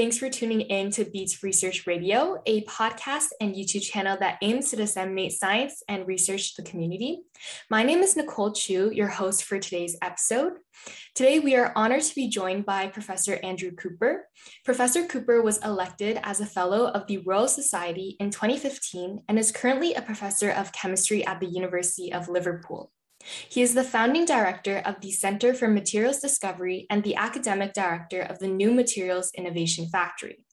thanks for tuning in to Beats Research Radio, a podcast and YouTube channel that aims to disseminate science and research to the community. My name is Nicole Chu, your host for today's episode. Today, we are honored to be joined by Professor Andrew Cooper. Professor Cooper was elected as a Fellow of the Royal Society in 2015 and is currently a professor of chemistry at the University of Liverpool. He is the founding director of the Center for Materials Discovery and the academic director of the New Materials Innovation Factory.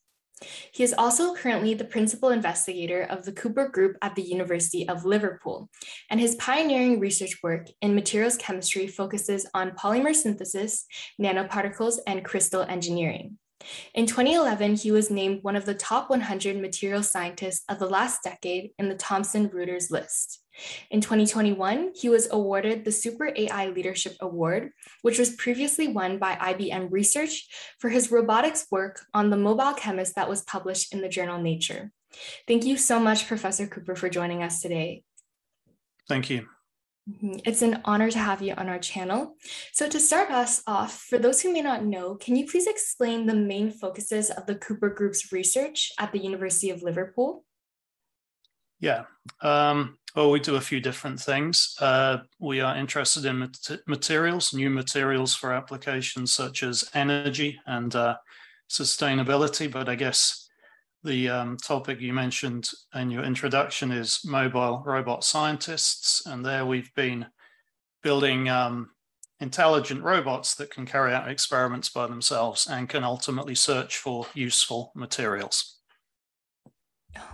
He is also currently the principal investigator of the Cooper Group at the University of Liverpool, and his pioneering research work in materials chemistry focuses on polymer synthesis, nanoparticles, and crystal engineering. In 2011, he was named one of the top 100 material scientists of the last decade in the Thomson Reuters list. In 2021, he was awarded the Super AI Leadership Award, which was previously won by IBM Research for his robotics work on the mobile chemist that was published in the journal Nature. Thank you so much, Professor Cooper, for joining us today. Thank you. Mm-hmm. It's an honor to have you on our channel. So, to start us off, for those who may not know, can you please explain the main focuses of the Cooper Group's research at the University of Liverpool? Yeah. Um, well, we do a few different things. Uh, we are interested in mat- materials, new materials for applications such as energy and uh, sustainability. But I guess the um, topic you mentioned in your introduction is mobile robot scientists. And there we've been building um, intelligent robots that can carry out experiments by themselves and can ultimately search for useful materials.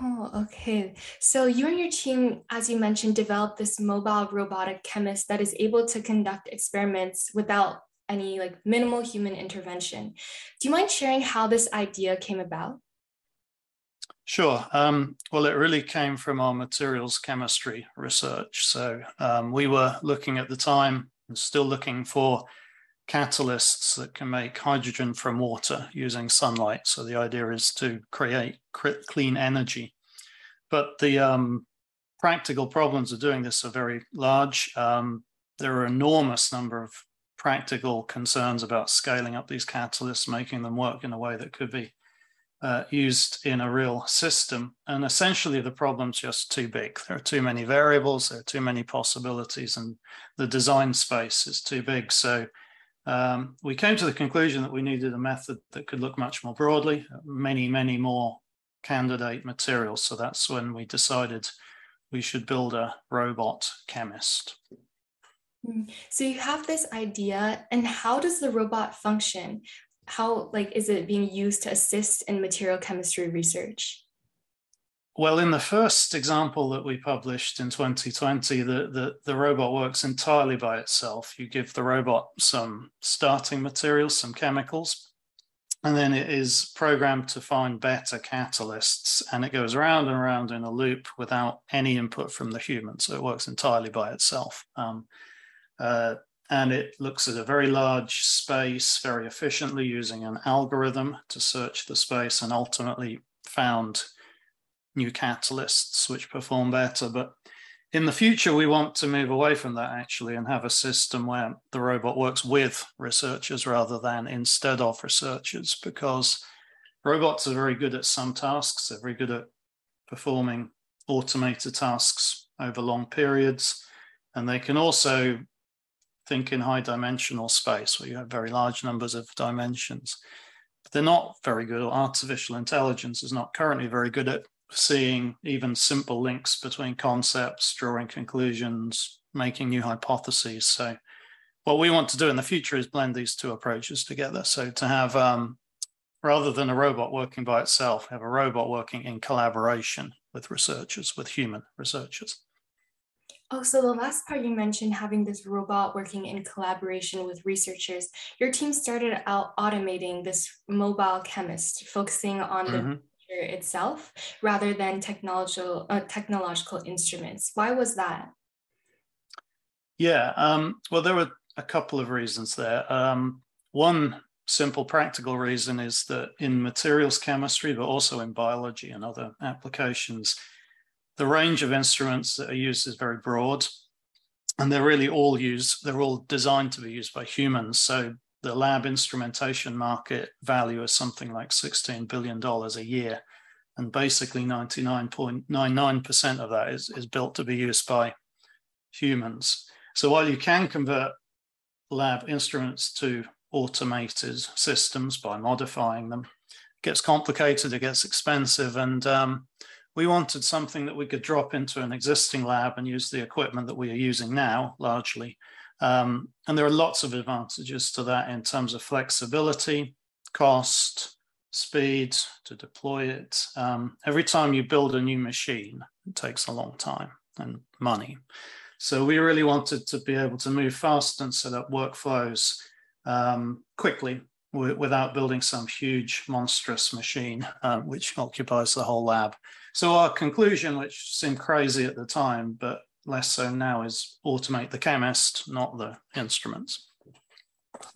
Oh, okay. So you and your team, as you mentioned, developed this mobile robotic chemist that is able to conduct experiments without any like minimal human intervention. Do you mind sharing how this idea came about? Sure. Um, well, it really came from our materials chemistry research. So um, we were looking at the time, and still looking for catalysts that can make hydrogen from water using sunlight. So the idea is to create clean energy. But the um, practical problems of doing this are very large. Um, there are enormous number of practical concerns about scaling up these catalysts, making them work in a way that could be uh, used in a real system. And essentially, the problem's just too big. There are too many variables, there are too many possibilities, and the design space is too big. So um, we came to the conclusion that we needed a method that could look much more broadly, many, many more candidate materials. So that's when we decided we should build a robot chemist. Hmm. So you have this idea, and how does the robot function? How like is it being used to assist in material chemistry research? Well, in the first example that we published in 2020, the, the, the, robot works entirely by itself. You give the robot some starting materials, some chemicals, and then it is programmed to find better catalysts. And it goes around and around in a loop without any input from the human. So it works entirely by itself. Um, uh, and it looks at a very large space very efficiently using an algorithm to search the space and ultimately found new catalysts which perform better. But in the future, we want to move away from that actually and have a system where the robot works with researchers rather than instead of researchers, because robots are very good at some tasks. They're very good at performing automated tasks over long periods. And they can also think in high dimensional space where you have very large numbers of dimensions. But they're not very good, or artificial intelligence is not currently very good at seeing even simple links between concepts, drawing conclusions, making new hypotheses. So, what we want to do in the future is blend these two approaches together. So, to have um, rather than a robot working by itself, have a robot working in collaboration with researchers, with human researchers. Oh, so the last part you mentioned having this robot working in collaboration with researchers, your team started out automating this mobile chemist, focusing on the mm-hmm itself rather than technological uh, technological instruments. Why was that? Yeah, um, well, there were a couple of reasons there. Um, one simple practical reason is that in materials chemistry, but also in biology and other applications, the range of instruments that are used is very broad, and they're really all used. They're all designed to be used by humans. So the lab instrumentation market value is something like $16 billion a year. And basically 99.99% of that is, is built to be used by humans. So while you can convert lab instruments to automated systems by modifying them, it gets complicated, it gets expensive. And um, we wanted something that we could drop into an existing lab and use the equipment that we are using now largely um, and there are lots of advantages to that in terms of flexibility, cost, speed to deploy it. Um, every time you build a new machine, it takes a long time and money. So we really wanted to be able to move fast and set up workflows um, quickly without building some huge monstrous machine uh, which occupies the whole lab. So our conclusion, which seemed crazy at the time, but less so now is automate the chemist, not the instruments.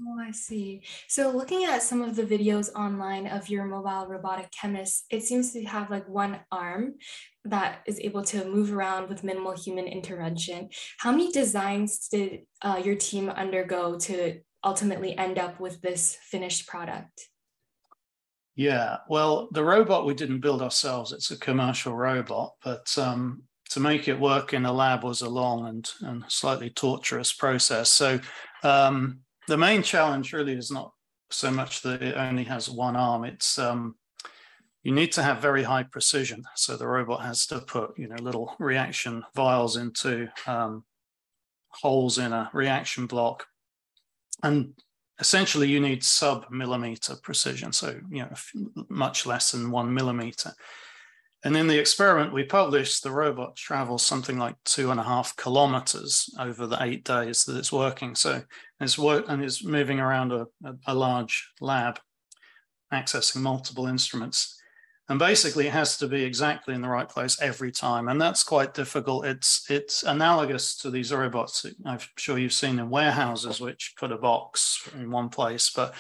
Oh, I see. So looking at some of the videos online of your mobile robotic chemist, it seems to have like one arm that is able to move around with minimal human intervention. How many designs did uh, your team undergo to ultimately end up with this finished product? Yeah, well, the robot we didn't build ourselves. It's a commercial robot, but um, to make it work in a lab was a long and, and slightly torturous process. So um, the main challenge really is not so much that it only has one arm. It's um, you need to have very high precision. So the robot has to put you know little reaction vials into um, holes in a reaction block, and essentially you need sub millimeter precision. So you know much less than one millimeter. And in the experiment we published, the robot travels something like two and a half kilometers over the eight days that it's working. So it's work and it's moving around a, a, a large lab, accessing multiple instruments. And basically it has to be exactly in the right place every time. And that's quite difficult. It's it's analogous to these robots I'm sure you've seen in warehouses, which put a box in one place, but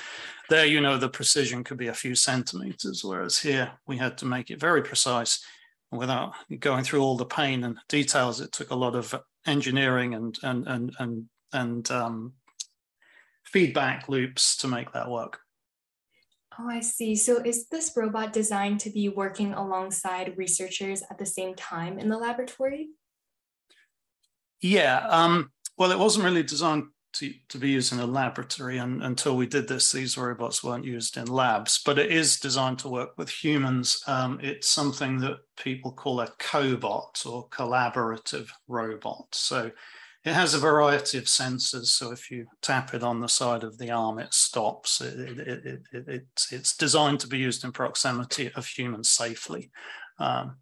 there, you know, the precision could be a few centimeters, whereas here we had to make it very precise without going through all the pain and details. It took a lot of engineering and and and and and um, feedback loops to make that work. Oh, I see. So is this robot designed to be working alongside researchers at the same time in the laboratory? Yeah. Um, well, it wasn't really designed to, to be used in a laboratory. And until we did this, these robots weren't used in labs, but it is designed to work with humans. Um, it's something that people call a cobot or collaborative robot. So it has a variety of sensors. So if you tap it on the side of the arm, it stops. It, it, it, it it's, it's designed to be used in proximity of humans safely. Um,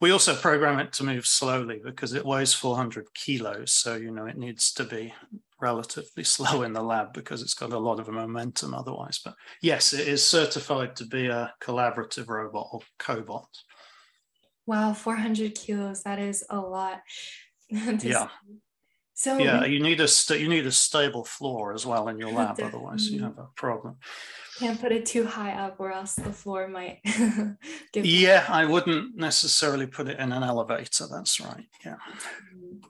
we also program it to move slowly because it weighs 400 kilos. So, you know, it needs to be relatively slow in the lab because it's got a lot of momentum otherwise. But yes, it is certified to be a collaborative robot or cobot. Wow, 400 kilos. That is a lot. yeah. So yeah, you need a st- you need a stable floor as well in your lab, otherwise you have a problem. Can't put it too high up, or else the floor might. give yeah, I wouldn't necessarily put it in an elevator. That's right. Yeah. Mm-hmm.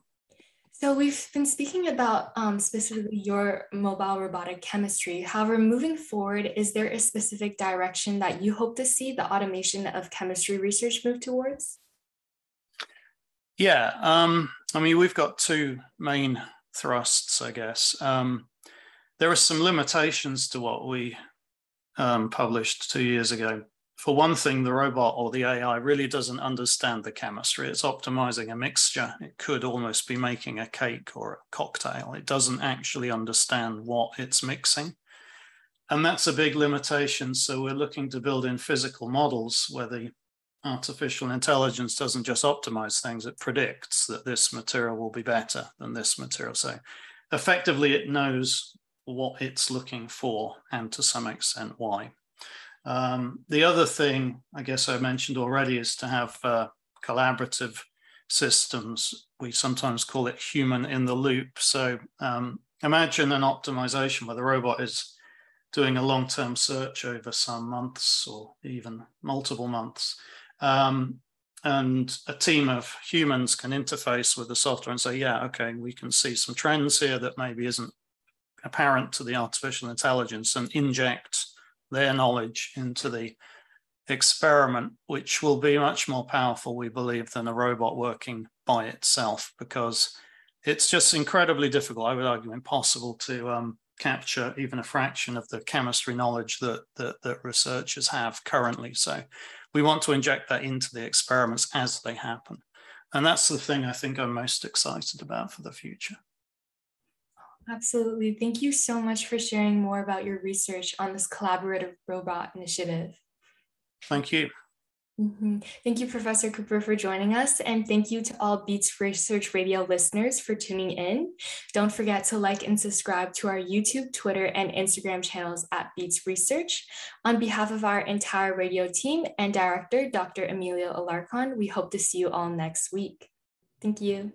So we've been speaking about um, specifically your mobile robotic chemistry. However, moving forward, is there a specific direction that you hope to see the automation of chemistry research move towards? Yeah, um, I mean, we've got two main thrusts, I guess. Um, there are some limitations to what we um, published two years ago for one thing, the robot or the AI really doesn't understand the chemistry. It's optimizing a mixture. It could almost be making a cake or a cocktail. It doesn't actually understand what it's mixing. And that's a big limitation. So we're looking to build in physical models where the artificial intelligence doesn't just optimize things, it predicts that this material will be better than this material. So effectively, it knows what it's looking for and to some extent why. Um, the other thing I guess I mentioned already is to have uh, collaborative systems. We sometimes call it human in the loop. So um, imagine an optimization where the robot is doing a long-term search over some months or even multiple months. Um, and a team of humans can interface with the software and say, yeah, okay, we can see some trends here that maybe isn't apparent to the artificial intelligence and inject their knowledge into the experiment, which will be much more powerful, we believe, than a robot working by itself, because it's just incredibly difficult, I would argue impossible to um, capture even a fraction of the chemistry knowledge that, that, that researchers have currently. So we want to inject that into the experiments as they happen. And that's the thing I think I'm most excited about for the future. Absolutely. Thank you so much for sharing more about your research on this collaborative robot initiative. Thank you. Mm-hmm. Thank you, Professor Cooper, for joining us. And thank you to all Beats Research Radio listeners for tuning in. Don't forget to like and subscribe to our YouTube, Twitter, and Instagram channels at Beats Research. On behalf of our entire radio team and director, Dr. Emilio Alarcon, we hope to see you all next week. Thank you.